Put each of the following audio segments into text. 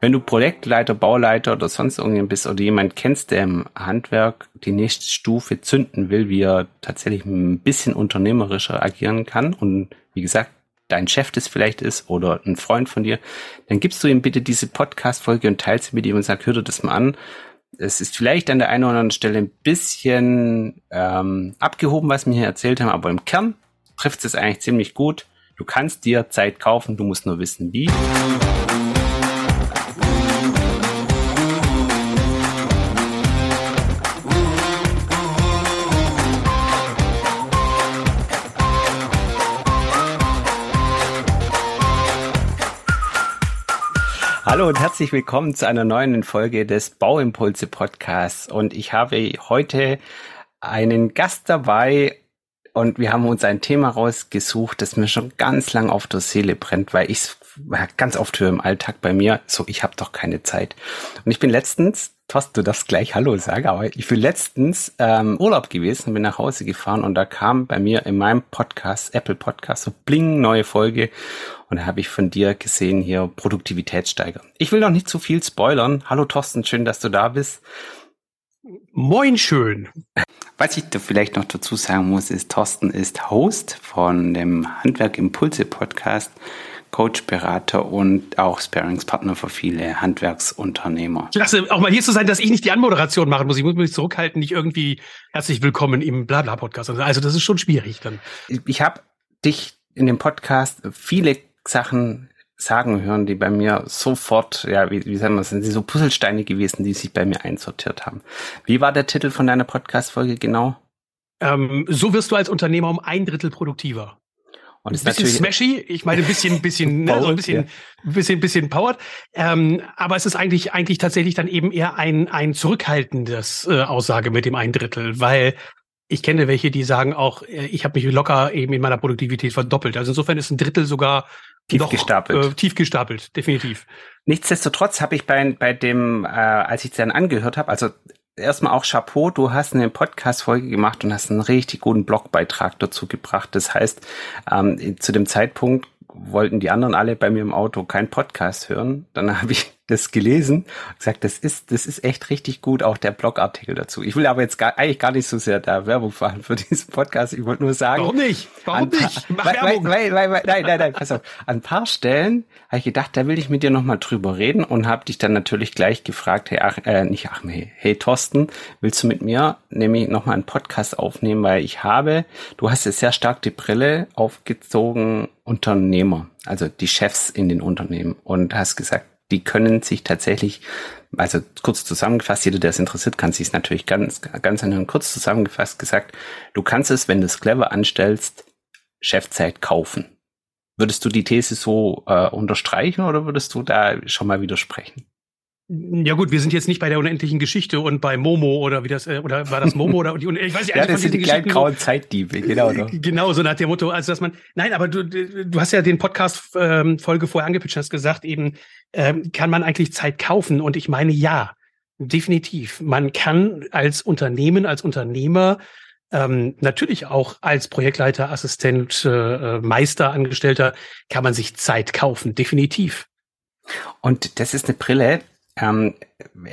Wenn du Projektleiter, Bauleiter oder sonst irgendjemand bist oder jemand kennst, der im Handwerk die nächste Stufe zünden will, wie er tatsächlich ein bisschen unternehmerischer agieren kann und wie gesagt, dein Chef das vielleicht ist oder ein Freund von dir, dann gibst du ihm bitte diese Podcast-Folge und teilst sie mit ihm und sag, hör dir das mal an. Es ist vielleicht an der einen oder anderen Stelle ein bisschen ähm, abgehoben, was wir hier erzählt haben, aber im Kern trifft es eigentlich ziemlich gut. Du kannst dir Zeit kaufen, du musst nur wissen, wie. Hallo und herzlich willkommen zu einer neuen Folge des Bauimpulse Podcasts. Und ich habe heute einen Gast dabei und wir haben uns ein Thema rausgesucht, das mir schon ganz lang auf der Seele brennt, weil ich es ganz oft höre im Alltag bei mir, so ich habe doch keine Zeit. Und ich bin letztens, Thorsten, du darfst gleich Hallo sagen, aber ich bin letztens ähm, Urlaub gewesen, bin nach Hause gefahren und da kam bei mir in meinem Podcast, Apple Podcast, so bling, neue Folge und da habe ich von dir gesehen hier Produktivität steigern. Ich will noch nicht zu viel spoilern. Hallo Thorsten, schön, dass du da bist. Moin schön. Was ich da vielleicht noch dazu sagen muss, ist, Thorsten ist Host von dem Handwerk Impulse Podcast, Coach, Berater und auch Sparingspartner für viele Handwerksunternehmer. Klasse, auch mal hier zu sein, dass ich nicht die Anmoderation machen muss. Ich muss mich zurückhalten, nicht irgendwie herzlich willkommen im Blabla-Podcast. Also das ist schon schwierig dann. Ich habe dich in dem Podcast viele Sachen sagen hören, die bei mir sofort, ja, wie, wie sagen wir, sind sie so Puzzlesteine gewesen, die sich bei mir einsortiert haben. Wie war der Titel von deiner Podcast-Folge genau? Ähm, so wirst du als Unternehmer um ein Drittel produktiver. Und ist ein bisschen smashy, ich meine ein bisschen, bisschen, ne, so ein bisschen, ja. bisschen, bisschen powered. Ähm, aber es ist eigentlich, eigentlich tatsächlich dann eben eher ein, ein zurückhaltendes äh, Aussage mit dem ein Drittel, weil ich kenne welche, die sagen auch, äh, ich habe mich locker eben in meiner Produktivität verdoppelt. Also insofern ist ein Drittel sogar tief noch, gestapelt. Äh, tief gestapelt, definitiv. Nichtsdestotrotz habe ich bei, bei dem, äh, als ich es dann angehört habe, also erstmal auch Chapeau, du hast eine Podcast-Folge gemacht und hast einen richtig guten Blogbeitrag dazu gebracht. Das heißt, ähm, zu dem Zeitpunkt wollten die anderen alle bei mir im Auto keinen Podcast hören. Dann habe ich das gelesen und gesagt, das ist, das ist echt richtig gut, auch der Blogartikel dazu. Ich will aber jetzt gar, eigentlich gar nicht so sehr da Werbung fahren für diesen Podcast. Ich wollte nur sagen. Warum nicht? Warum nicht? Mach weil, Werbung. Weil, weil, weil, nein, nein, nein, pass auf. An ein paar Stellen habe ich gedacht, da will ich mit dir nochmal drüber reden und habe dich dann natürlich gleich gefragt, hey, ach, äh, nicht ach, hey, hey, Thorsten, willst du mit mir nämlich nochmal einen Podcast aufnehmen, weil ich habe, du hast jetzt sehr stark die Brille aufgezogen, Unternehmer, also die Chefs in den Unternehmen und hast gesagt, die können sich tatsächlich, also kurz zusammengefasst, jeder, der es interessiert, kann sich es natürlich ganz, ganz anhören. Kurz zusammengefasst gesagt, du kannst es, wenn du es clever anstellst, Chefzeit kaufen. Würdest du die These so äh, unterstreichen oder würdest du da schon mal widersprechen? Ja gut, wir sind jetzt nicht bei der unendlichen Geschichte und bei Momo oder wie das äh, oder war das Momo oder die ich weiß nicht, ja, das sind die kleinen grauen Zeitdiebe, genau. Doch. Genau, so nach dem Motto, also dass man nein, aber du du hast ja den Podcast ähm, Folge vorher angepitcht, hast gesagt eben ähm, kann man eigentlich Zeit kaufen und ich meine ja, definitiv. Man kann als Unternehmen, als Unternehmer ähm, natürlich auch als Projektleiter, Assistent, äh, Meister, Angestellter kann man sich Zeit kaufen, definitiv. Und das ist eine Brille, ähm,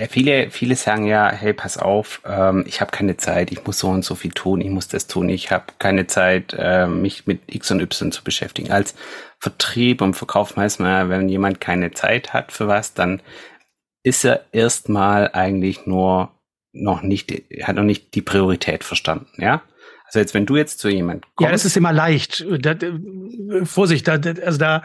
viele, viele sagen ja, hey, pass auf, ähm, ich habe keine Zeit, ich muss so und so viel tun, ich muss das tun, ich habe keine Zeit, äh, mich mit X und Y zu beschäftigen. Als Vertrieb und Verkauf meist mal, wenn jemand keine Zeit hat für was, dann ist er erstmal eigentlich nur noch nicht, hat noch nicht die Priorität verstanden, ja? Also jetzt, wenn du jetzt zu jemand kommst. Ja, das ist immer leicht. Da, Vorsicht, da, also da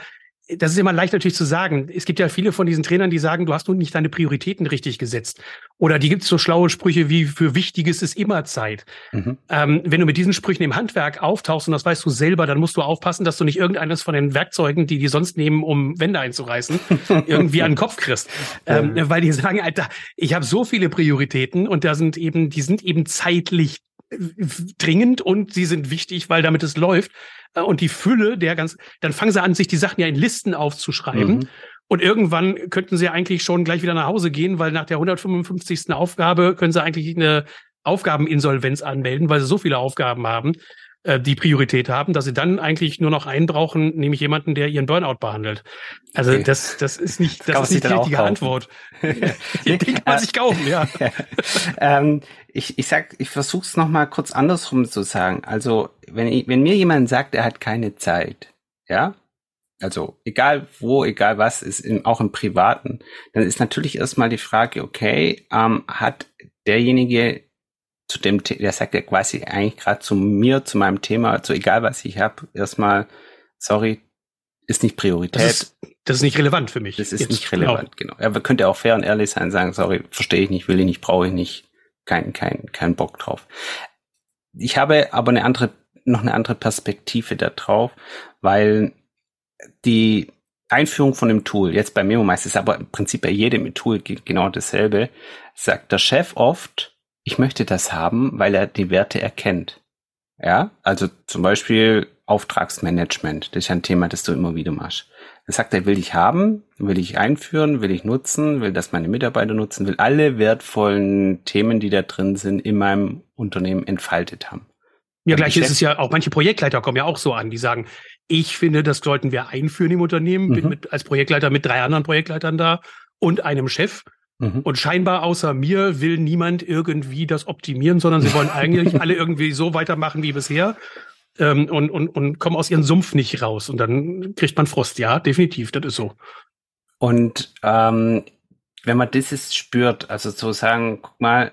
das ist immer leicht natürlich zu sagen. Es gibt ja viele von diesen Trainern, die sagen, du hast nun nicht deine Prioritäten richtig gesetzt. Oder die gibt es so schlaue Sprüche wie für Wichtiges ist immer Zeit. Mhm. Ähm, wenn du mit diesen Sprüchen im Handwerk auftauchst und das weißt du selber, dann musst du aufpassen, dass du nicht irgendeines von den Werkzeugen, die die sonst nehmen, um Wände einzureißen, irgendwie an den Kopf kriegst. Ähm, weil die sagen, Alter, ich habe so viele Prioritäten und da sind eben, die sind eben zeitlich dringend und sie sind wichtig, weil damit es läuft. Äh, und die Fülle der ganz, dann fangen sie an, sich die Sachen ja in Listen aufzuschreiben. Mhm. Und irgendwann könnten sie eigentlich schon gleich wieder nach Hause gehen, weil nach der 155. Aufgabe können sie eigentlich eine Aufgabeninsolvenz anmelden, weil sie so viele Aufgaben haben. Äh, die Priorität haben, dass sie dann eigentlich nur noch einen brauchen, nämlich jemanden, der ihren Burnout behandelt. Also okay. das, das ist nicht, das ist nicht die richtige Antwort. die kann man sich kaufen, ja. ähm, ich, ich sag, ich versuch's noch mal kurz andersrum zu sagen. Also wenn ich, wenn mir jemand sagt, er hat keine Zeit, ja, also egal wo, egal was, ist im, auch im Privaten, dann ist natürlich erstmal die Frage, okay, ähm, hat derjenige zu dem, der sagt ja quasi eigentlich gerade zu mir, zu meinem Thema, also egal was ich habe, erstmal, sorry, ist nicht Priorität. Das ist, das ist nicht relevant für mich. Das ist nicht relevant, genau. genau. Er könnte auch fair und ehrlich sein, sagen, sorry, verstehe ich nicht, will ich nicht, brauche ich nicht, kein, kein, kein Bock drauf. Ich habe aber eine andere, noch eine andere Perspektive da drauf, weil die Einführung von dem Tool, jetzt bei MemoMeister ist aber im Prinzip bei jedem Tool genau dasselbe, sagt der Chef oft, ich möchte das haben, weil er die Werte erkennt. Ja, also zum Beispiel Auftragsmanagement, das ist ja ein Thema, das du immer wieder machst. Dann sagt er, will ich haben, will ich einführen, will ich nutzen, will das meine Mitarbeiter nutzen, will alle wertvollen Themen, die da drin sind, in meinem Unternehmen entfaltet haben. Ja, gleich ist es ja auch, manche Projektleiter kommen ja auch so an, die sagen, ich finde, das sollten wir einführen im Unternehmen, mhm. bin mit, als Projektleiter mit drei anderen Projektleitern da und einem Chef. Mhm. Und scheinbar außer mir will niemand irgendwie das optimieren, sondern sie wollen eigentlich alle irgendwie so weitermachen wie bisher ähm, und, und, und kommen aus ihrem Sumpf nicht raus. Und dann kriegt man Frost. Ja, definitiv, das ist so. Und ähm, wenn man dieses spürt, also zu sagen, guck mal,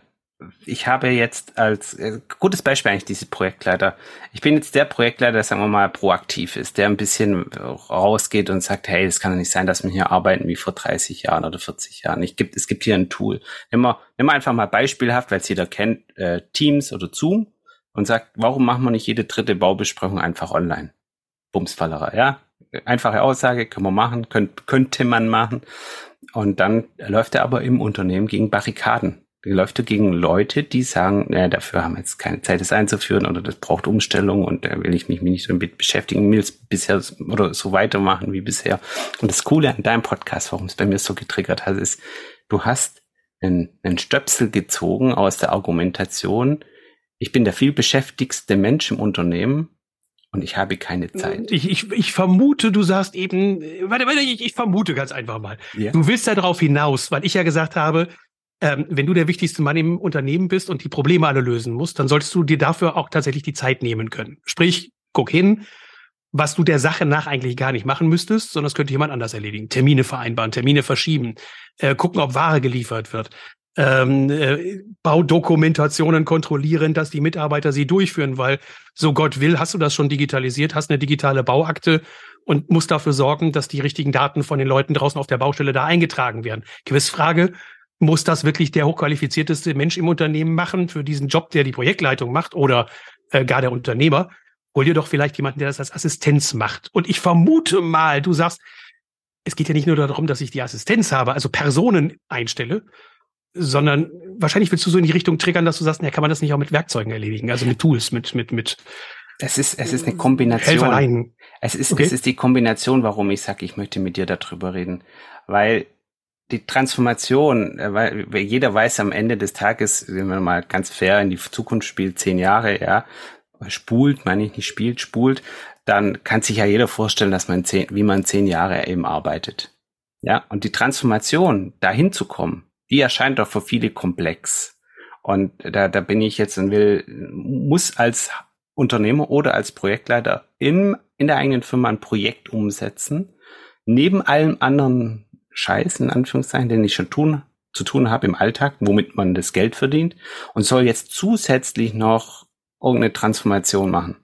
ich habe jetzt als äh, gutes Beispiel eigentlich diese Projektleiter. Ich bin jetzt der Projektleiter, der sagen wir mal proaktiv ist, der ein bisschen rausgeht und sagt, hey, es kann doch nicht sein, dass wir hier arbeiten wie vor 30 Jahren oder 40 Jahren. Ich gibt, es gibt hier ein Tool. Nimm mal, nimm mal einfach mal beispielhaft, weil es jeder kennt, äh, Teams oder Zoom und sagt, warum machen wir nicht jede dritte Baubesprechung einfach online? Bumsfallerei, ja? Einfache Aussage, können wir machen, könnt, könnte man machen. Und dann läuft er aber im Unternehmen gegen Barrikaden läuft er gegen Leute, die sagen, naja, dafür haben wir jetzt keine Zeit, das einzuführen oder das braucht Umstellung und da will ich mich nicht damit beschäftigen, will es bisher oder so weitermachen wie bisher. Und das Coole an deinem Podcast, warum es bei mir so getriggert hat, ist, du hast einen, einen Stöpsel gezogen aus der Argumentation, ich bin der viel beschäftigste Mensch im Unternehmen und ich habe keine Zeit. Ich, ich, ich vermute, du sagst eben, warte, warte, ich, ich vermute ganz einfach mal. Ja. Du willst darauf hinaus, weil ich ja gesagt habe, ähm, wenn du der wichtigste Mann im Unternehmen bist und die Probleme alle lösen musst, dann solltest du dir dafür auch tatsächlich die Zeit nehmen können. Sprich, guck hin, was du der Sache nach eigentlich gar nicht machen müsstest, sondern das könnte jemand anders erledigen. Termine vereinbaren, Termine verschieben, äh, gucken, ob Ware geliefert wird, ähm, äh, Baudokumentationen kontrollieren, dass die Mitarbeiter sie durchführen, weil so Gott will, hast du das schon digitalisiert, hast eine digitale Bauakte und musst dafür sorgen, dass die richtigen Daten von den Leuten draußen auf der Baustelle da eingetragen werden. Gewiss Frage, muss das wirklich der hochqualifizierteste Mensch im Unternehmen machen für diesen Job, der die Projektleitung macht oder äh, gar der Unternehmer? Hol dir doch vielleicht jemanden, der das als Assistenz macht. Und ich vermute mal, du sagst, es geht ja nicht nur darum, dass ich die Assistenz habe, also Personen einstelle, sondern wahrscheinlich willst du so in die Richtung triggern, dass du sagst, ja, kann man das nicht auch mit Werkzeugen erledigen, also mit Tools, mit, mit, mit. Es ist, es ist eine Kombination. Es ist, okay. es ist die Kombination, warum ich sage, ich möchte mit dir darüber reden. Weil die Transformation, äh, weil jeder weiß am Ende des Tages, wenn man mal ganz fair in die Zukunft spielt, zehn Jahre, ja, spult, meine ich nicht spielt, spult, dann kann sich ja jeder vorstellen, dass man zehn, wie man zehn Jahre eben arbeitet. Ja, und die Transformation, dahin zu kommen, die erscheint doch für viele komplex. Und da, da bin ich jetzt und will, muss als Unternehmer oder als Projektleiter in, in der eigenen Firma ein Projekt umsetzen, neben allem anderen Scheiß, in Anführungszeichen, den ich schon tun, zu tun habe im Alltag, womit man das Geld verdient und soll jetzt zusätzlich noch irgendeine Transformation machen.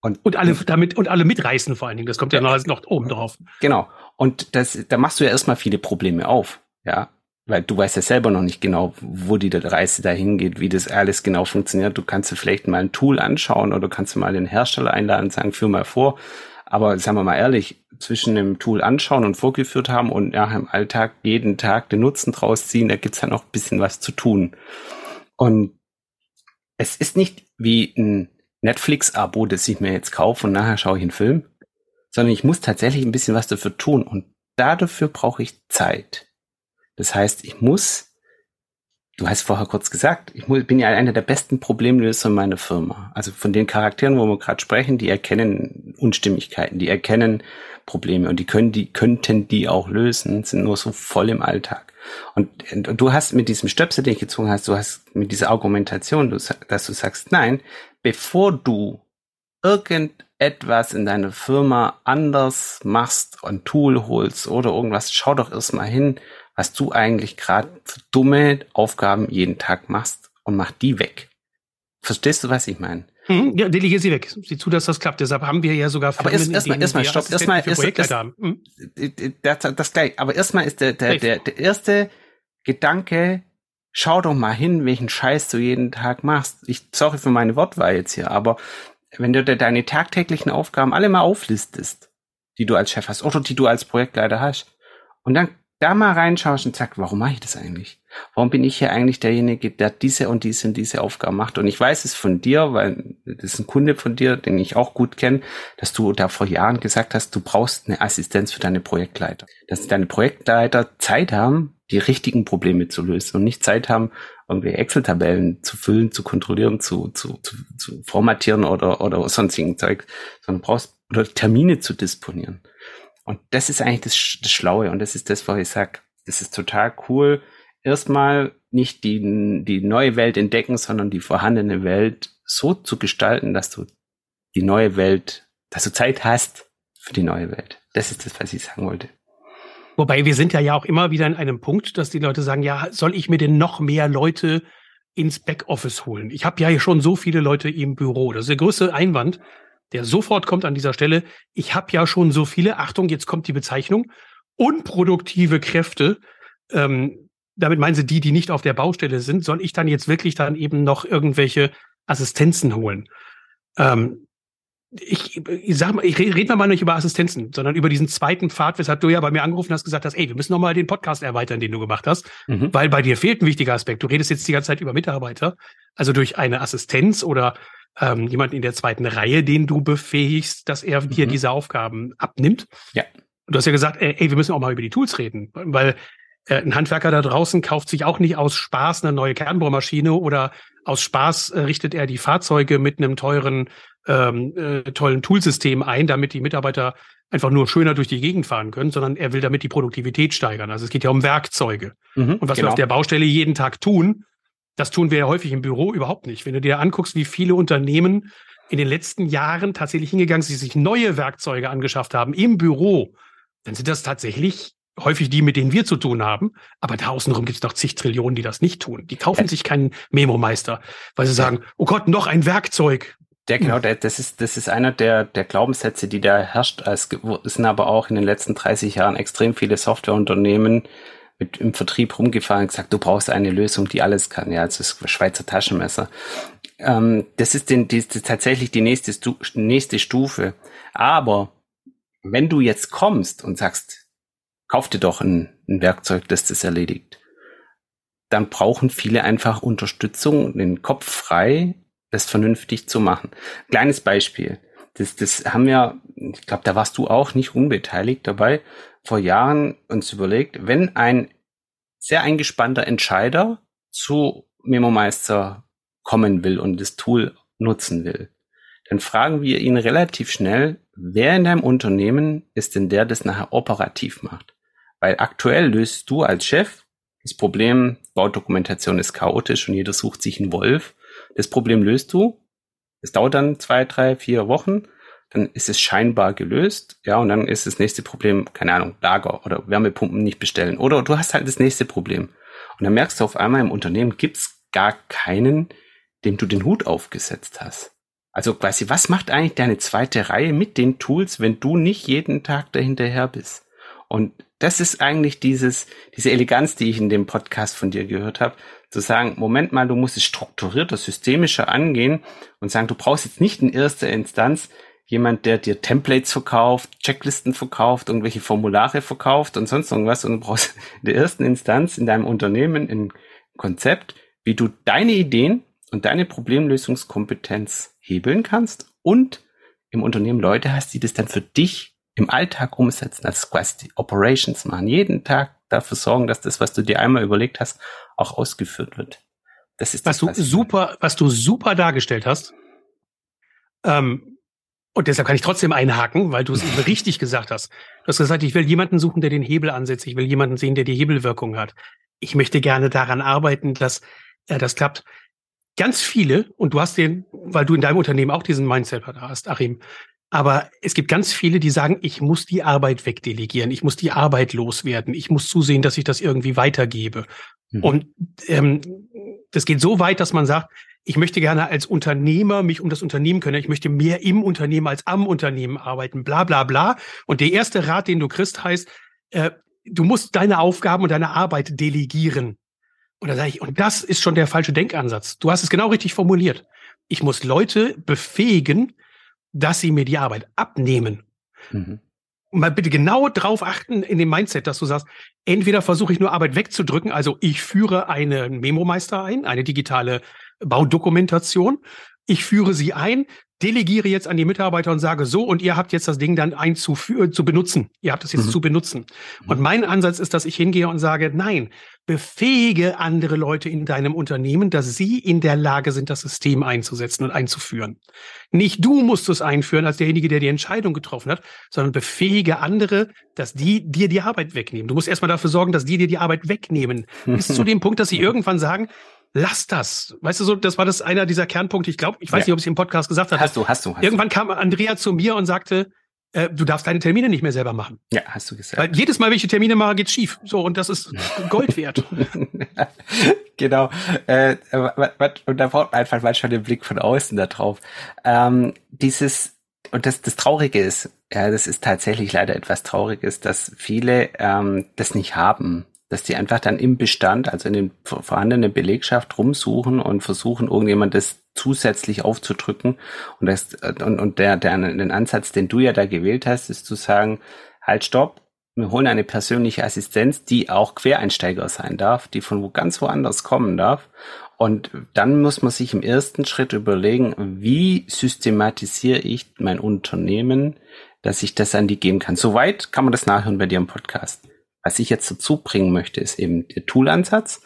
Und, und alle damit und alle mitreißen vor allen Dingen. Das kommt ja, ja noch, noch oben drauf. Genau. Und das, da machst du ja erstmal viele Probleme auf. Ja. Weil du weißt ja selber noch nicht genau, wo die Reise dahin geht, wie das alles genau funktioniert. Du kannst dir vielleicht mal ein Tool anschauen oder kannst du mal den Hersteller einladen und sagen, führ mal vor. Aber sagen wir mal ehrlich, zwischen dem Tool anschauen und vorgeführt haben und ja, im Alltag jeden Tag den Nutzen draus ziehen, da gibt's ja noch ein bisschen was zu tun. Und es ist nicht wie ein Netflix-Abo, das ich mir jetzt kaufe und nachher schaue ich einen Film, sondern ich muss tatsächlich ein bisschen was dafür tun und dafür brauche ich Zeit. Das heißt, ich muss du hast vorher kurz gesagt, ich bin ja einer der besten Problemlöser in meiner Firma. Also von den Charakteren, wo wir gerade sprechen, die erkennen Unstimmigkeiten, die erkennen Probleme und die können die, könnten die auch lösen, sind nur so voll im Alltag. Und, und du hast mit diesem Stöpsel, den ich gezogen hast, du hast mit dieser Argumentation, dass du sagst, nein, bevor du irgendetwas in deiner Firma anders machst, ein Tool holst oder irgendwas, schau doch erstmal hin, was du eigentlich gerade für dumme Aufgaben jeden Tag machst und mach die weg. Verstehst du, was ich meine? Mhm, ja, delegier sie weg. Sieh zu, dass das klappt. Deshalb haben wir ja sogar Firmen, Aber erstmal, erstmal, stopp, erstmal ist, mhm. das, das gleich. Aber erstmal ist der, der, der, der erste Gedanke, schau doch mal hin, welchen Scheiß du jeden Tag machst. Ich sorry für meine Wortwahl jetzt hier, aber wenn du deine tagtäglichen Aufgaben alle mal auflistest, die du als Chef hast oder die du als Projektleiter hast, und dann da mal reinschaust und sagst, warum mache ich das eigentlich? Warum bin ich hier eigentlich derjenige, der diese und diese und diese Aufgaben macht? Und ich weiß es von dir, weil das ist ein Kunde von dir, den ich auch gut kenne, dass du da vor Jahren gesagt hast, du brauchst eine Assistenz für deine Projektleiter. Dass deine Projektleiter Zeit haben, die richtigen Probleme zu lösen und nicht Zeit haben, irgendwie Excel-Tabellen zu füllen, zu kontrollieren, zu, zu, zu, zu formatieren oder, oder sonstigen Zeug, sondern brauchst oder Termine zu disponieren. Und das ist eigentlich das, das Schlaue und das ist das, was ich sag. Das ist total cool. Erstmal nicht die, die neue Welt entdecken, sondern die vorhandene Welt so zu gestalten, dass du die neue Welt, dass du Zeit hast für die neue Welt. Das ist das, was ich sagen wollte. Wobei wir sind ja ja auch immer wieder in einem Punkt, dass die Leute sagen, ja, soll ich mir denn noch mehr Leute ins Backoffice holen? Ich habe ja schon so viele Leute im Büro. Das ist der größte Einwand, der sofort kommt an dieser Stelle. Ich habe ja schon so viele, Achtung, jetzt kommt die Bezeichnung, unproduktive Kräfte. Ähm, damit meinen sie die, die nicht auf der Baustelle sind. Soll ich dann jetzt wirklich dann eben noch irgendwelche Assistenzen holen? Ähm, ich, ich sag mal, ich rede mal nicht über Assistenzen, sondern über diesen zweiten Pfad, weshalb du ja bei mir angerufen hast, gesagt hast, ey, wir müssen noch mal den Podcast erweitern, den du gemacht hast, mhm. weil bei dir fehlt ein wichtiger Aspekt. Du redest jetzt die ganze Zeit über Mitarbeiter, also durch eine Assistenz oder ähm, jemanden in der zweiten Reihe, den du befähigst, dass er mhm. dir diese Aufgaben abnimmt. Ja. Und du hast ja gesagt, ey, ey, wir müssen auch mal über die Tools reden, weil äh, ein Handwerker da draußen kauft sich auch nicht aus Spaß eine neue Kernbohrmaschine oder aus Spaß äh, richtet er die Fahrzeuge mit einem teuren, ähm, äh, tollen Toolsystem ein, damit die Mitarbeiter einfach nur schöner durch die Gegend fahren können, sondern er will damit die Produktivität steigern. Also es geht ja um Werkzeuge. Mhm, und was genau. wir auf der Baustelle jeden Tag tun, das tun wir ja häufig im Büro überhaupt nicht. Wenn du dir anguckst, wie viele Unternehmen in den letzten Jahren tatsächlich hingegangen sind, die sich neue Werkzeuge angeschafft haben im Büro, dann sind das tatsächlich häufig die, mit denen wir zu tun haben. Aber da außenrum gibt es noch zig Trillionen, die das nicht tun. Die kaufen sich keinen Memo-Meister, weil sie sagen, oh Gott, noch ein Werkzeug. Der, genau, das ist, das ist einer der, der Glaubenssätze, die da herrscht. Es sind aber auch in den letzten 30 Jahren extrem viele Softwareunternehmen mit im Vertrieb rumgefahren und gesagt, du brauchst eine Lösung, die alles kann. Ja, also das Schweizer Taschenmesser. Ähm, das ist, den, die, ist tatsächlich die nächste, nächste Stufe. Aber wenn du jetzt kommst und sagst, kauf dir doch ein, ein Werkzeug, das das erledigt, dann brauchen viele einfach Unterstützung, den Kopf frei, das vernünftig zu machen. Kleines Beispiel. Das, das haben wir, ich glaube, da warst du auch nicht unbeteiligt dabei vor Jahren uns überlegt, wenn ein sehr eingespannter Entscheider zu MemoMeister kommen will und das Tool nutzen will, dann fragen wir ihn relativ schnell, wer in deinem Unternehmen ist denn der, das nachher operativ macht? Weil aktuell löst du als Chef das Problem, Baudokumentation ist chaotisch und jeder sucht sich einen Wolf. Das Problem löst du. Es dauert dann zwei, drei, vier Wochen dann ist es scheinbar gelöst, ja, und dann ist das nächste Problem, keine Ahnung, Lager oder Wärmepumpen nicht bestellen. Oder du hast halt das nächste Problem. Und dann merkst du auf einmal im Unternehmen gibt's gar keinen, dem du den Hut aufgesetzt hast. Also quasi, was macht eigentlich deine zweite Reihe mit den Tools, wenn du nicht jeden Tag dahinterher bist? Und das ist eigentlich dieses, diese Eleganz, die ich in dem Podcast von dir gehört habe, zu sagen, Moment mal, du musst es strukturierter, systemischer angehen und sagen, du brauchst jetzt nicht in erster Instanz jemand, der dir Templates verkauft, Checklisten verkauft, irgendwelche Formulare verkauft und sonst irgendwas und du brauchst in der ersten Instanz in deinem Unternehmen ein Konzept, wie du deine Ideen und deine Problemlösungskompetenz hebeln kannst und im Unternehmen Leute hast, die das dann für dich im Alltag umsetzen, also quasi die Operations machen, jeden Tag dafür sorgen, dass das, was du dir einmal überlegt hast, auch ausgeführt wird. Das ist das, was du super, was du super dargestellt hast. Ähm, und deshalb kann ich trotzdem einhaken, weil du es eben richtig gesagt hast. Du hast gesagt, ich will jemanden suchen, der den Hebel ansetzt. Ich will jemanden sehen, der die Hebelwirkung hat. Ich möchte gerne daran arbeiten, dass äh, das klappt. Ganz viele, und du hast den, weil du in deinem Unternehmen auch diesen Mindset hast, Achim, aber es gibt ganz viele, die sagen, ich muss die Arbeit wegdelegieren, ich muss die Arbeit loswerden, ich muss zusehen, dass ich das irgendwie weitergebe. Mhm. Und ähm, das geht so weit, dass man sagt, ich möchte gerne als Unternehmer mich um das Unternehmen kümmern, ich möchte mehr im Unternehmen als am Unternehmen arbeiten, bla bla bla. Und der erste Rat, den du kriegst, heißt, äh, du musst deine Aufgaben und deine Arbeit delegieren. Und da sage ich, und das ist schon der falsche Denkansatz. Du hast es genau richtig formuliert. Ich muss Leute befähigen, dass sie mir die Arbeit abnehmen. Mhm. Mal bitte genau drauf achten in dem Mindset, dass du sagst, entweder versuche ich nur Arbeit wegzudrücken, also ich führe eine Memo-Meister ein, eine digitale Baudokumentation, ich führe sie ein, delegiere jetzt an die Mitarbeiter und sage so, und ihr habt jetzt das Ding dann einzuführen, zu benutzen. Ihr habt es jetzt mhm. zu benutzen. Und mhm. mein Ansatz ist, dass ich hingehe und sage, nein, befähige andere Leute in deinem Unternehmen, dass sie in der Lage sind, das System einzusetzen und einzuführen. Nicht du musst es einführen als derjenige, der die Entscheidung getroffen hat, sondern befähige andere, dass die dir die Arbeit wegnehmen. Du musst erstmal dafür sorgen, dass die dir die Arbeit wegnehmen. Bis zu dem Punkt, dass sie irgendwann sagen, lass das. Weißt du so, das war das einer dieser Kernpunkte. Ich glaube, ich weiß ja. nicht, ob ich es im Podcast gesagt habe. Hast du, hast du. Hast Irgendwann kam Andrea zu mir und sagte, äh, du darfst deine Termine nicht mehr selber machen. Ja, hast du gesagt. Weil jedes Mal, wenn ich Termine mache, geht's schief. So, und das ist Gold wert. genau. Äh, und da braucht man einfach manchmal den Blick von außen da drauf. Ähm, dieses, und das, das Traurige ist, ja, das ist tatsächlich leider etwas Trauriges, dass viele ähm, das nicht haben dass die einfach dann im Bestand, also in den vorhandenen Belegschaft rumsuchen und versuchen, irgendjemand das zusätzlich aufzudrücken. Und das, und, und der, der, den Ansatz, den du ja da gewählt hast, ist zu sagen, halt, stopp, wir holen eine persönliche Assistenz, die auch Quereinsteiger sein darf, die von wo ganz woanders kommen darf. Und dann muss man sich im ersten Schritt überlegen, wie systematisiere ich mein Unternehmen, dass ich das an die geben kann. Soweit kann man das nachhören bei dir im Podcast. Was ich jetzt dazu bringen möchte, ist eben der Tool-Ansatz.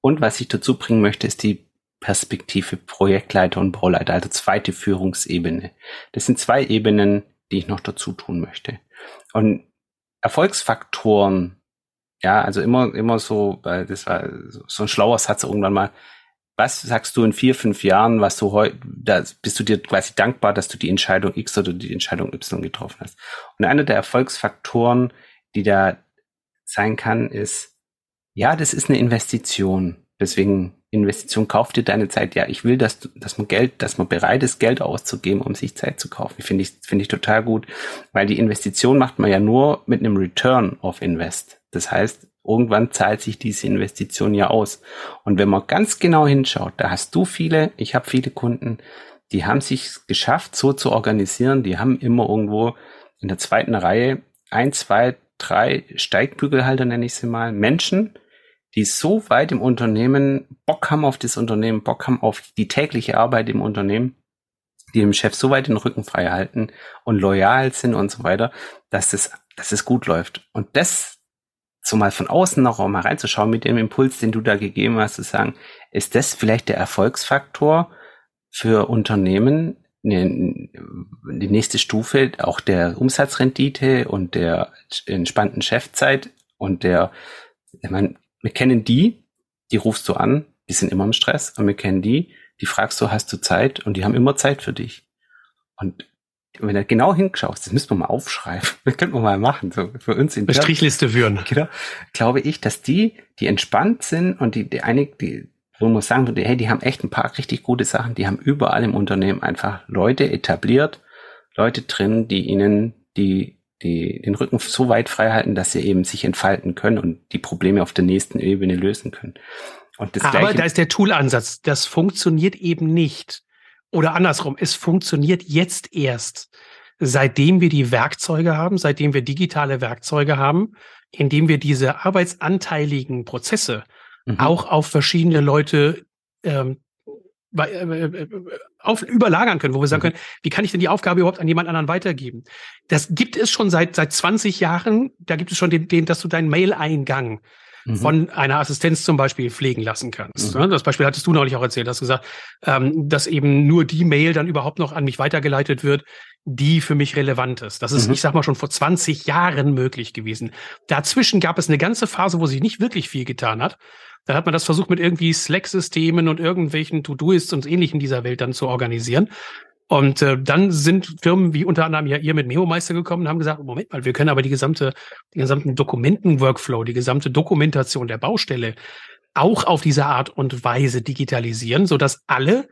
Und was ich dazu bringen möchte, ist die Perspektive Projektleiter und Bauleiter, also zweite Führungsebene. Das sind zwei Ebenen, die ich noch dazu tun möchte. Und Erfolgsfaktoren, ja, also immer, immer so, das war so ein schlauer Satz irgendwann mal. Was sagst du in vier, fünf Jahren, was du heute, da bist du dir quasi dankbar, dass du die Entscheidung X oder die Entscheidung Y getroffen hast? Und einer der Erfolgsfaktoren, die da sein kann, ist, ja, das ist eine Investition. Deswegen Investition, kauf dir deine Zeit. Ja, ich will, dass, du, dass man Geld, dass man bereit ist, Geld auszugeben, um sich Zeit zu kaufen. Finde ich, finde ich total gut, weil die Investition macht man ja nur mit einem Return of Invest. Das heißt, irgendwann zahlt sich diese Investition ja aus. Und wenn man ganz genau hinschaut, da hast du viele, ich habe viele Kunden, die haben sich geschafft, so zu organisieren. Die haben immer irgendwo in der zweiten Reihe ein, zwei, drei Steigbügelhalter, nenne ich sie mal, Menschen, die so weit im Unternehmen Bock haben auf das Unternehmen, Bock haben auf die tägliche Arbeit im Unternehmen, die dem Chef so weit den Rücken frei halten und loyal sind und so weiter, dass es, dass es gut läuft. Und das so mal von außen noch mal reinzuschauen mit dem Impuls, den du da gegeben hast, zu sagen, ist das vielleicht der Erfolgsfaktor für Unternehmen, die nächste Stufe auch der Umsatzrendite und der entspannten Chefzeit und der, ich meine, wir kennen die, die rufst du an, die sind immer im Stress und wir kennen die, die fragst du, hast du Zeit und die haben immer Zeit für dich. Und wenn du genau hinschaust, das müssen wir mal aufschreiben, das könnten wir mal machen, so für uns in der Strichliste führen. Genau, glaube ich, dass die, die entspannt sind und die, die einig, die, wo man sagen würde, hey, die haben echt ein paar richtig gute Sachen, die haben überall im Unternehmen einfach Leute etabliert, Leute drin, die ihnen die, die den Rücken so weit frei halten, dass sie eben sich entfalten können und die Probleme auf der nächsten Ebene lösen können. Und das Aber da ist der Tool-Ansatz. Das funktioniert eben nicht. Oder andersrum, es funktioniert jetzt erst, seitdem wir die Werkzeuge haben, seitdem wir digitale Werkzeuge haben, indem wir diese arbeitsanteiligen Prozesse mhm. auch auf verschiedene Leute ähm, äh, äh, auf, überlagern können, wo wir sagen mhm. können, wie kann ich denn die Aufgabe überhaupt an jemand anderen weitergeben? Das gibt es schon seit seit 20 Jahren. Da gibt es schon den, den dass du deinen Mail-Eingang mhm. von einer Assistenz zum Beispiel pflegen lassen kannst. Mhm. Das Beispiel hattest du neulich auch erzählt, hast gesagt, ähm, dass eben nur die Mail dann überhaupt noch an mich weitergeleitet wird, die für mich relevant ist. Das ist, mhm. ich sag mal, schon vor 20 Jahren möglich gewesen. Dazwischen gab es eine ganze Phase, wo sich nicht wirklich viel getan hat. Da hat man das versucht, mit irgendwie Slack-Systemen und irgendwelchen To-Doists und ähnlichem dieser Welt dann zu organisieren. Und äh, dann sind Firmen wie unter anderem ja ihr mit Memo-Meister gekommen und haben gesagt, Moment mal, wir können aber die gesamte, den gesamten Dokumenten-Workflow, die gesamte Dokumentation der Baustelle auch auf diese Art und Weise digitalisieren, so dass alle,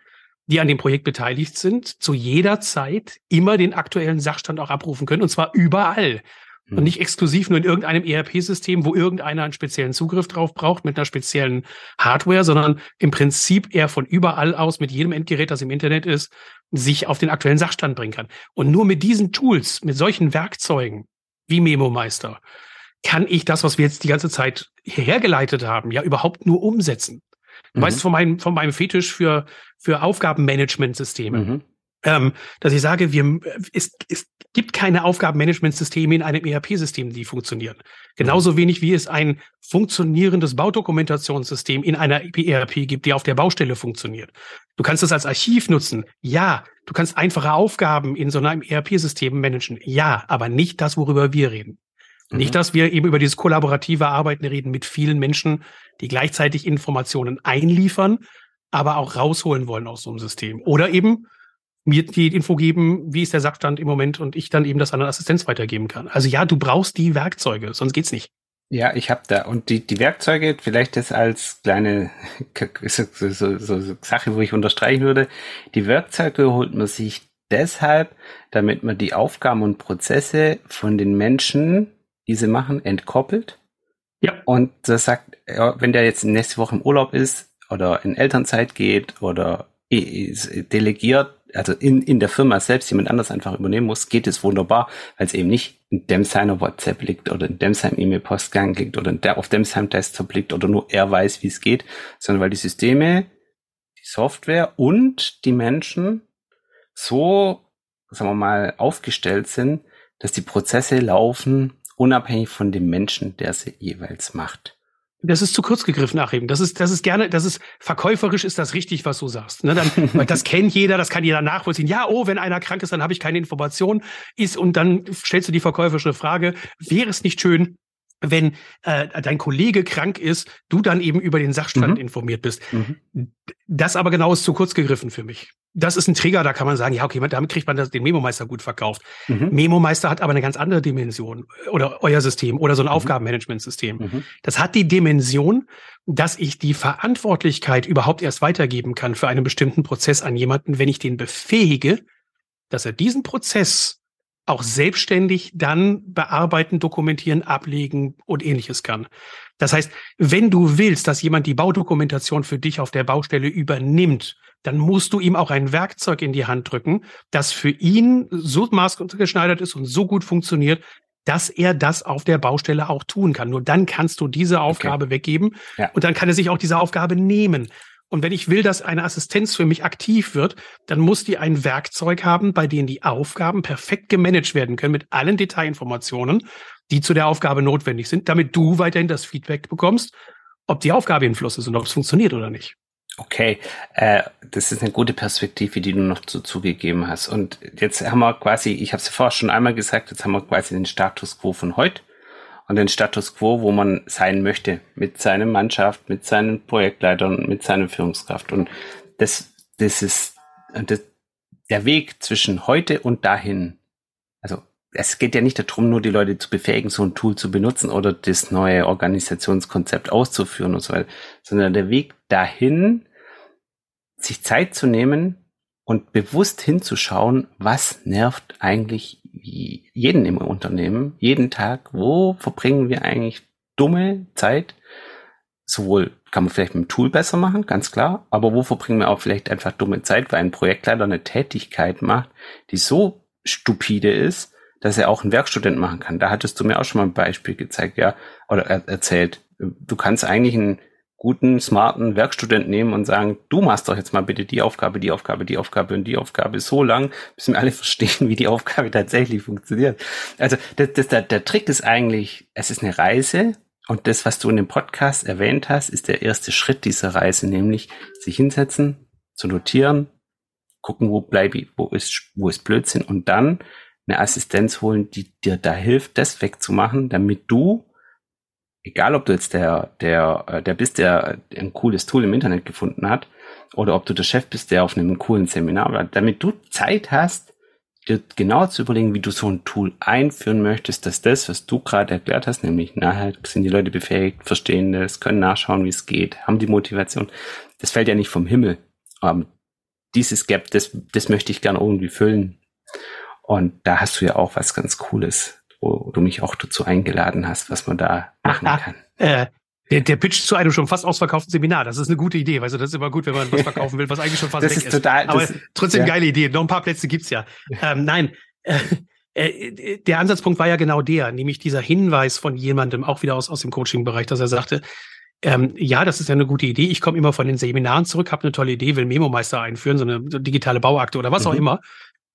die an dem Projekt beteiligt sind, zu jeder Zeit immer den aktuellen Sachstand auch abrufen können und zwar überall. Und hm. nicht exklusiv nur in irgendeinem ERP-System, wo irgendeiner einen speziellen Zugriff drauf braucht mit einer speziellen Hardware, sondern im Prinzip eher von überall aus mit jedem Endgerät, das im Internet ist, sich auf den aktuellen Sachstand bringen kann. Und nur mit diesen Tools, mit solchen Werkzeugen wie Memo Meister, kann ich das, was wir jetzt die ganze Zeit hierher geleitet haben, ja überhaupt nur umsetzen. Du mhm. weißt von meinem, von meinem Fetisch für, für Aufgabenmanagementsysteme. Mhm ähm, dass ich sage, wir, es, es gibt keine Aufgabenmanagementsysteme in einem ERP-System, die funktionieren. Genauso wenig wie es ein funktionierendes Baudokumentationssystem in einer ERP gibt, die auf der Baustelle funktioniert. Du kannst es als Archiv nutzen. Ja. Du kannst einfache Aufgaben in so einem ERP-System managen. Ja. Aber nicht das, worüber wir reden. Mhm. Nicht, dass wir eben über dieses kollaborative Arbeiten reden mit vielen Menschen, die gleichzeitig Informationen einliefern, aber auch rausholen wollen aus so einem System. Oder eben mir die Info geben, wie ist der Sachstand im Moment und ich dann eben das an eine Assistenz weitergeben kann. Also ja, du brauchst die Werkzeuge, sonst geht's nicht. Ja, ich habe da und die die Werkzeuge vielleicht das als kleine so, so, so, so Sache, wo ich unterstreichen würde. Die Werkzeuge holt man sich deshalb, damit man die Aufgaben und Prozesse von den Menschen, die sie machen, entkoppelt. Ja. Und das sagt, wenn der jetzt nächste Woche im Urlaub ist oder in Elternzeit geht oder delegiert, also in, in der Firma selbst jemand anders einfach übernehmen muss, geht es wunderbar, weil es eben nicht in dem seiner WhatsApp liegt oder in dem seinem E-Mail-Postgang liegt oder der auf dem seinem Desktop liegt oder nur er weiß, wie es geht, sondern weil die Systeme, die Software und die Menschen so, sagen wir mal, aufgestellt sind, dass die Prozesse laufen, unabhängig von dem Menschen, der sie jeweils macht. Das ist zu kurz gegriffen, Achim. Das ist, das ist gerne, das ist verkäuferisch ist das richtig, was du sagst. Ne? Dann, weil das kennt jeder, das kann jeder nachvollziehen. Ja, oh, wenn einer krank ist, dann habe ich keine Information. Ist und dann stellst du die verkäuferische Frage: Wäre es nicht schön, wenn äh, dein Kollege krank ist, du dann eben über den Sachstand mhm. informiert bist. Mhm. Das aber genau ist zu kurz gegriffen für mich. Das ist ein Trigger, da kann man sagen, ja, okay, damit kriegt man das, den Memo-Meister gut verkauft. Mhm. Memo-Meister hat aber eine ganz andere Dimension oder euer System oder so ein mhm. Aufgabenmanagementsystem. Mhm. Das hat die Dimension, dass ich die Verantwortlichkeit überhaupt erst weitergeben kann für einen bestimmten Prozess an jemanden, wenn ich den befähige, dass er diesen Prozess auch selbstständig dann bearbeiten, dokumentieren, ablegen und ähnliches kann. Das heißt, wenn du willst, dass jemand die Baudokumentation für dich auf der Baustelle übernimmt, dann musst du ihm auch ein Werkzeug in die Hand drücken, das für ihn so maßgeschneidert ist und so gut funktioniert, dass er das auf der Baustelle auch tun kann. Nur dann kannst du diese Aufgabe okay. weggeben ja. und dann kann er sich auch diese Aufgabe nehmen. Und wenn ich will, dass eine Assistenz für mich aktiv wird, dann muss die ein Werkzeug haben, bei dem die Aufgaben perfekt gemanagt werden können mit allen Detailinformationen, die zu der Aufgabe notwendig sind, damit du weiterhin das Feedback bekommst, ob die Aufgabe in Fluss ist und ob es funktioniert oder nicht. Okay, äh, das ist eine gute Perspektive, die du noch zu, zugegeben hast. Und jetzt haben wir quasi, ich habe es vorher schon einmal gesagt, jetzt haben wir quasi den Status quo von heute und den Status quo, wo man sein möchte mit seiner Mannschaft, mit seinen Projektleitern, mit seiner Führungskraft. Und das, das ist das, der Weg zwischen heute und dahin. Also es geht ja nicht darum, nur die Leute zu befähigen, so ein Tool zu benutzen oder das neue Organisationskonzept auszuführen und so weiter, sondern der Weg dahin, sich Zeit zu nehmen und bewusst hinzuschauen, was nervt eigentlich jeden im Unternehmen, jeden Tag, wo verbringen wir eigentlich dumme Zeit? Sowohl kann man vielleicht mit dem Tool besser machen, ganz klar, aber wo verbringen wir auch vielleicht einfach dumme Zeit, weil ein Projektleiter eine Tätigkeit macht, die so stupide ist, dass er auch ein Werkstudent machen kann. Da hattest du mir auch schon mal ein Beispiel gezeigt, ja, oder er erzählt. Du kannst eigentlich einen guten, smarten Werkstudent nehmen und sagen, du machst doch jetzt mal bitte die Aufgabe, die Aufgabe, die Aufgabe und die Aufgabe so lang, bis wir alle verstehen, wie die Aufgabe tatsächlich funktioniert. Also das, das, der, der Trick ist eigentlich, es ist eine Reise und das, was du in dem Podcast erwähnt hast, ist der erste Schritt dieser Reise, nämlich sich hinsetzen, zu notieren, gucken, wo bleibe ich, wo ist, wo ist Blödsinn und dann eine Assistenz holen, die dir da hilft, das wegzumachen, damit du, egal ob du jetzt der, der, äh, der bist, der ein cooles Tool im Internet gefunden hat, oder ob du der Chef bist, der auf einem coolen Seminar war, damit du Zeit hast, dir genau zu überlegen, wie du so ein Tool einführen möchtest, dass das, was du gerade erklärt hast, nämlich nachher sind die Leute befähigt, verstehen das, können nachschauen, wie es geht, haben die Motivation. Das fällt ja nicht vom Himmel. Ähm, dieses Gap, das, das möchte ich gerne irgendwie füllen. Und da hast du ja auch was ganz Cooles, wo du mich auch dazu eingeladen hast, was man da machen Ach, kann. Äh, der, der Pitch zu einem schon fast ausverkauften Seminar, das ist eine gute Idee. Also das ist immer gut, wenn man was verkaufen will, was eigentlich schon fast das weg ist. Total, Aber das, trotzdem ja. geile Idee. Noch ein paar Plätze gibt's ja. Ähm, nein, äh, äh, der Ansatzpunkt war ja genau der, nämlich dieser Hinweis von jemandem, auch wieder aus, aus dem Coaching-Bereich, dass er sagte, ähm, ja, das ist ja eine gute Idee. Ich komme immer von den Seminaren zurück, habe eine tolle Idee, will Memo-Meister einführen, so eine digitale Bauakte oder was Mhm. auch immer.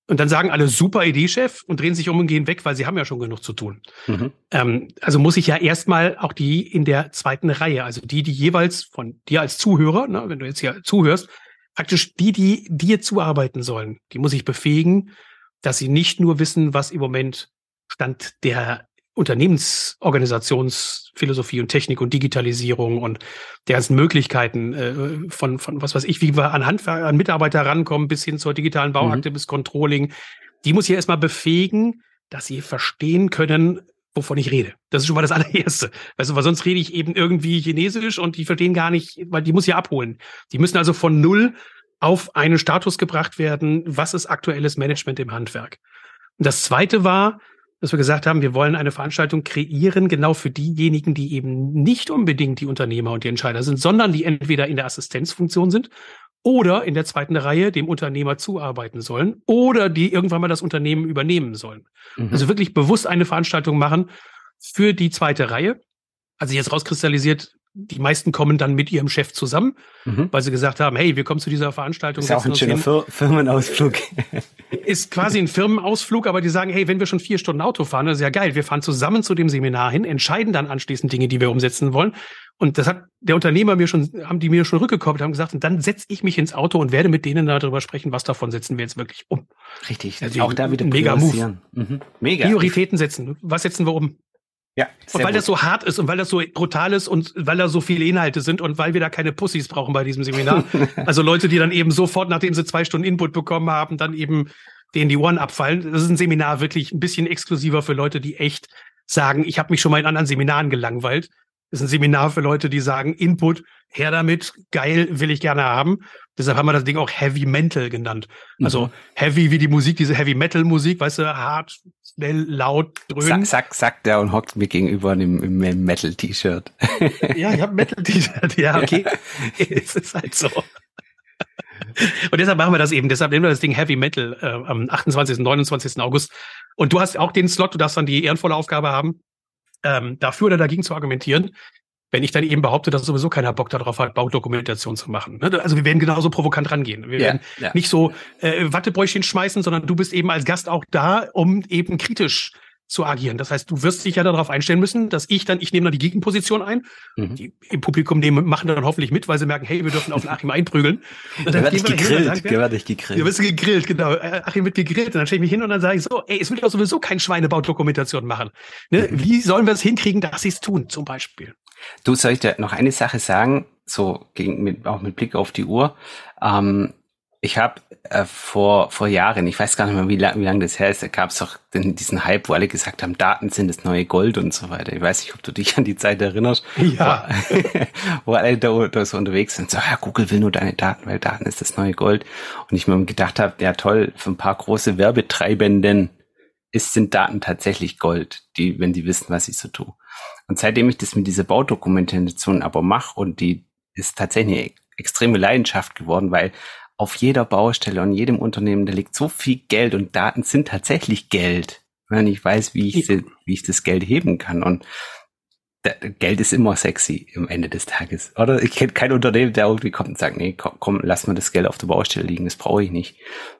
Und dann sagen alle, super Idee, Chef, und drehen sich um und gehen weg, weil sie haben ja schon genug zu tun. Mhm. Ähm, also muss ich ja erstmal auch die in der zweiten Reihe, also die, die jeweils von dir als Zuhörer, ne, wenn du jetzt hier zuhörst, praktisch die, die dir zuarbeiten sollen, die muss ich befähigen, dass sie nicht nur wissen, was im Moment Stand der Unternehmensorganisationsphilosophie und Technik und Digitalisierung und der ganzen Möglichkeiten äh, von, von was weiß ich, wie wir an, Hand, an Mitarbeiter rankommen, bis hin zur digitalen Bauakte, bis Controlling, die muss ich erstmal befähigen, dass sie verstehen können, wovon ich rede. Das ist schon mal das allererste. Weißt du, weil sonst rede ich eben irgendwie Chinesisch und die verstehen gar nicht, weil die muss ich abholen. Die müssen also von null auf einen Status gebracht werden, was ist aktuelles Management im Handwerk. Und das zweite war, dass wir gesagt haben, wir wollen eine Veranstaltung kreieren, genau für diejenigen, die eben nicht unbedingt die Unternehmer und die Entscheider sind, sondern die entweder in der Assistenzfunktion sind oder in der zweiten Reihe dem Unternehmer zuarbeiten sollen oder die irgendwann mal das Unternehmen übernehmen sollen. Mhm. Also wirklich bewusst eine Veranstaltung machen für die zweite Reihe. Also jetzt rauskristallisiert, die meisten kommen dann mit ihrem Chef zusammen, Mhm. weil sie gesagt haben, hey, wir kommen zu dieser Veranstaltung. Ist ja auch ein schöner. Fir Firmenausflug. Ist quasi ein Firmenausflug, aber die sagen, hey, wenn wir schon vier Stunden Auto fahren, das ist ja geil. Wir fahren zusammen zu dem Seminar hin, entscheiden dann anschließend Dinge, die wir umsetzen wollen. Und das hat der Unternehmer mir schon, haben die mir schon rückgekoppelt, haben gesagt, und dann setze ich mich ins Auto und werde mit denen darüber sprechen, was davon setzen wir jetzt wirklich um. Richtig. Also auch da wieder mega Move. Mhm. Mega. Prioritäten setzen. Was setzen wir um? Ja, Und weil das gut. so hart ist und weil das so brutal ist und weil da so viele Inhalte sind und weil wir da keine Pussys brauchen bei diesem Seminar. also Leute, die dann eben sofort, nachdem sie zwei Stunden Input bekommen haben, dann eben denen die Ohren abfallen. Das ist ein Seminar wirklich ein bisschen exklusiver für Leute, die echt sagen, ich habe mich schon mal in anderen Seminaren gelangweilt. Das ist ein Seminar für Leute, die sagen, Input, her damit, geil, will ich gerne haben. Deshalb haben wir das Ding auch Heavy Mental genannt. Also Mhm. Heavy wie die Musik, diese Heavy Metal Musik, weißt du, hart, schnell, laut, dröhnen. Sack, sack, sagt der und hockt mir gegenüber im, im Metal-T-Shirt. Ja, ich habe Metal-T-Shirt. Ja, okay. es ist halt so. Und deshalb machen wir das eben. Deshalb nehmen wir das Ding Heavy Metal äh, am 28. und 29. August. Und du hast auch den Slot, du darfst dann die ehrenvolle Aufgabe haben, ähm, dafür oder dagegen zu argumentieren, wenn ich dann eben behaupte, dass sowieso keiner Bock darauf hat, Baudokumentation zu machen. Ne? Also wir werden genauso provokant rangehen. Wir Ja, werden ja. nicht so äh, Wattebräuchchen schmeißen, sondern du bist eben als Gast auch da, um eben kritisch zu agieren. Das heißt, du wirst dich ja darauf einstellen müssen, dass ich dann, ich nehme dann die Gegenposition ein. Mhm. Die im Publikum nehmen, machen dann hoffentlich mit, weil sie merken, hey, wir dürfen auf den Achim einprügeln. Und Da dann werde ich gehen wir und gegrillt. gegrillt. wirst gegrillt, genau. Äh, Achim wird gegrillt. Und dann stelle ich mich hin und dann sage ich so, ey, es will doch sowieso kein Schweinebaudokumentation machen. Ne? Mhm. Wie sollen wir es hinkriegen, dass sie es tun, zum Beispiel? Du, soll ich dir noch eine Sache sagen, so gegen, mit, auch mit Blick auf die Uhr. Ähm, ich habe äh, vor, vor Jahren, ich weiß gar nicht mehr, wie lange wie lang das her ist, da gab es doch den, diesen Hype, wo alle gesagt haben, Daten sind das neue Gold und so weiter. Ich weiß nicht, ob du dich an die Zeit erinnerst, Ja. wo, wo alle da, da so unterwegs sind, so, ja, Google will nur deine Daten, weil Daten ist das neue Gold. Und ich mir gedacht habe, ja toll, für ein paar große Werbetreibenden ist, sind Daten tatsächlich Gold, die, wenn die wissen, was ich so tue. Und seitdem ich das mit dieser Baudokumentation aber mache und die ist tatsächlich eine extreme Leidenschaft geworden, weil auf jeder Baustelle und jedem Unternehmen, da liegt so viel Geld und Daten sind tatsächlich Geld, wenn ich weiß, wie ich, wie ich das Geld heben kann. Und Geld ist immer sexy am Ende des Tages, oder? Ich kenne kein Unternehmen, der irgendwie kommt und sagt, nee, komm, komm, lass mal das Geld auf der Baustelle liegen, das brauche ich nicht.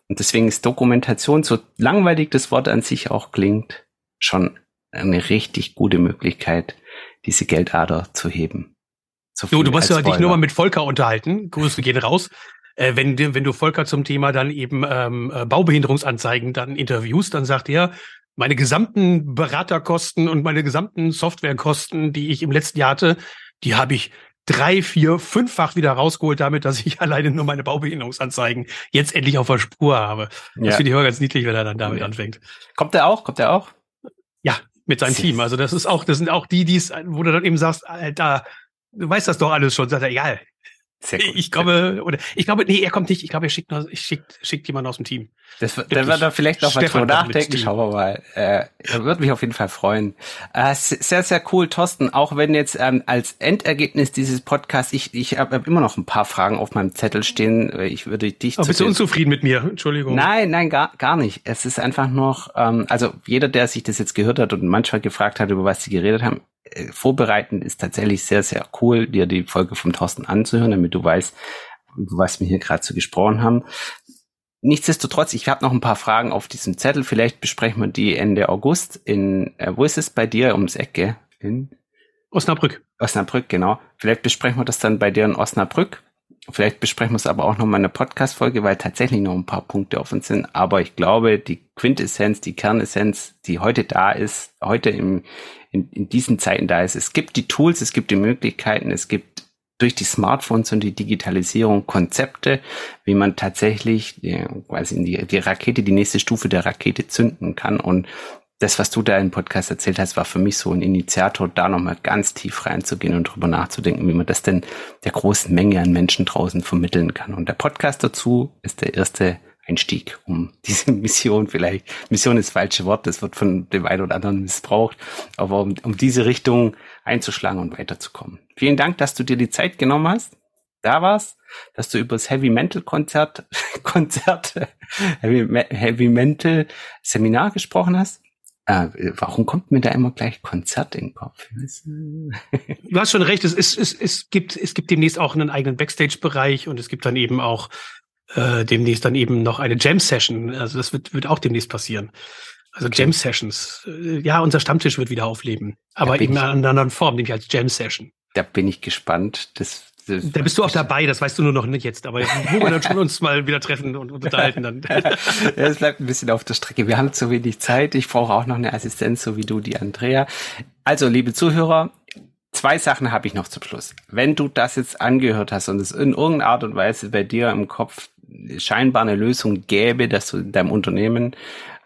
Und deswegen ist Dokumentation, so langweilig das Wort an sich auch klingt, schon eine richtig gute Möglichkeit, diese Geldader zu heben. So du, du musst ja dich nur mal mit Volker unterhalten. Grüße gehen raus. Äh, wenn, wenn du Volker zum Thema dann eben ähm, äh, Baubehinderungsanzeigen dann interviewst, dann sagt er, meine gesamten Beraterkosten und meine gesamten Softwarekosten, die ich im letzten Jahr hatte, die habe ich drei, vier, fünffach wieder rausgeholt damit, dass ich alleine nur meine Baubehinderungsanzeigen jetzt endlich auf der Spur habe. Das ja. finde ich immer ganz niedlich, wenn er dann damit ja. anfängt. Kommt er auch? Kommt er auch? Ja, mit seinem Team. Also das ist auch, das sind auch die, die es, wo du dann eben sagst, Alter, du weißt das doch alles schon. Sagt er, egal, sehr gut. Ich komme, oder ich glaube, nee, er kommt nicht. Ich glaube, er schickt, noch, ich schickt, schickt jemanden aus dem Team. Das, da wird er vielleicht noch mal drüber nachdenken. Schauen wir mal. Äh, würde mich auf jeden Fall freuen. Äh, sehr, sehr cool, Thorsten. Auch wenn jetzt ähm, als Endergebnis dieses Podcasts, ich, ich habe hab immer noch ein paar Fragen auf meinem Zettel stehen. Ich würde dich. Aber bist du unzufrieden mit mir? Entschuldigung. Nein, nein, gar, gar nicht. Es ist einfach noch, ähm, also jeder, der sich das jetzt gehört hat und manchmal gefragt hat, über was sie geredet haben, vorbereiten ist tatsächlich sehr, sehr cool, dir die Folge vom Thorsten anzuhören, damit du weißt, was wir hier gerade so gesprochen haben. Nichtsdestotrotz, ich habe noch ein paar Fragen auf diesem Zettel. Vielleicht besprechen wir die Ende August in, äh, wo ist es bei dir ums Ecke? In Osnabrück. Osnabrück, genau. Vielleicht besprechen wir das dann bei dir in Osnabrück. Vielleicht besprechen wir es aber auch noch mal in einer Podcast-Folge, weil tatsächlich noch ein paar Punkte offen sind. Aber ich glaube, die Quintessenz, die Kernessenz, die heute da ist, heute im, in, in diesen Zeiten da ist. Es gibt die Tools, es gibt die Möglichkeiten, es gibt durch die Smartphones und die Digitalisierung Konzepte, wie man tatsächlich ja, quasi die, die Rakete, die nächste Stufe der Rakete zünden kann. Und das, was du da im Podcast erzählt hast, war für mich so ein Initiator, da nochmal ganz tief reinzugehen und drüber nachzudenken, wie man das denn der großen Menge an Menschen draußen vermitteln kann. Und der Podcast dazu ist der erste Einstieg, um diese Mission vielleicht, Mission ist das falsche Wort, das wird von dem einen oder anderen missbraucht, aber um, um diese Richtung einzuschlagen und weiterzukommen. Vielen Dank, dass du dir die Zeit genommen hast, da warst, dass du über das Heavy Mental Konzert, Konzert, Heavy, Heavy Mental Seminar gesprochen hast. Äh, warum kommt mir da immer gleich Konzert in den Kopf? du hast schon recht, es, ist, es, es, gibt, es gibt demnächst auch einen eigenen Backstage-Bereich und es gibt dann eben auch äh, demnächst dann eben noch eine Jam-Session. Also das wird, wird auch demnächst passieren. Also okay. Jam-Sessions. Äh, ja, unser Stammtisch wird wieder aufleben. Aber eben in einer anderen Form, nämlich als Jam-Session. Da bin ich gespannt. Das, da bist du auch dabei, das weißt du nur noch nicht jetzt, aber wo wir dann schon uns mal wieder treffen und, und unterhalten dann. ja, es bleibt ein bisschen auf der Strecke. Wir haben zu wenig Zeit. Ich brauche auch noch eine Assistenz, so wie du, die Andrea. Also, liebe Zuhörer, Zwei Sachen habe ich noch zum Schluss. Wenn du das jetzt angehört hast und es in irgendeiner Art und Weise bei dir im Kopf scheinbar eine Lösung gäbe, dass du in deinem Unternehmen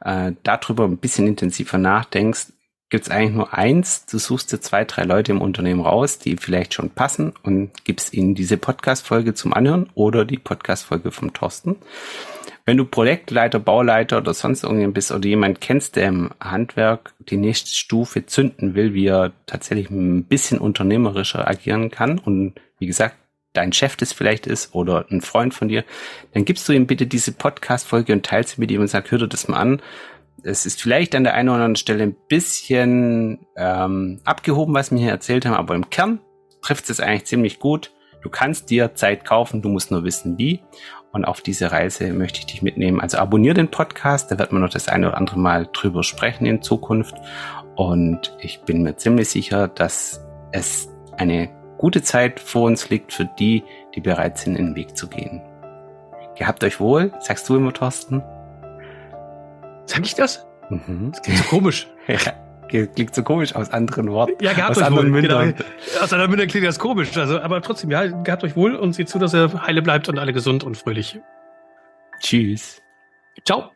äh, darüber ein bisschen intensiver nachdenkst, gibt es eigentlich nur eins. Du suchst dir zwei, drei Leute im Unternehmen raus, die vielleicht schon passen und gibst ihnen diese Podcast-Folge zum Anhören oder die Podcast-Folge vom Thorsten. Wenn du Projektleiter, Bauleiter oder sonst irgendjemand bist oder jemand kennst, der im Handwerk die nächste Stufe zünden will, wie er tatsächlich ein bisschen unternehmerischer agieren kann und wie gesagt, dein Chef das vielleicht ist oder ein Freund von dir, dann gibst du ihm bitte diese Podcast-Folge und teilst sie mit ihm und sag, hör dir das mal an. Es ist vielleicht an der einen oder anderen Stelle ein bisschen ähm, abgehoben, was wir hier erzählt haben, aber im Kern trifft es eigentlich ziemlich gut. Du kannst dir Zeit kaufen, du musst nur wissen wie. Und auf diese Reise möchte ich dich mitnehmen. Also abonniere den Podcast, da wird man noch das eine oder andere Mal drüber sprechen in Zukunft. Und ich bin mir ziemlich sicher, dass es eine gute Zeit vor uns liegt für die, die bereit sind, in den Weg zu gehen. Gehabt euch wohl, sagst du immer, Thorsten? Sag ich das? Mhm. Das klingt so komisch. ja, klingt so komisch aus anderen Worten. Ja, gehabt aus euch anderen wohl. Genau. Aus anderen Mündern klingt das komisch. Also, aber trotzdem, ja, gehabt euch wohl und seht zu, dass ihr heile bleibt und alle gesund und fröhlich. Tschüss. Ciao.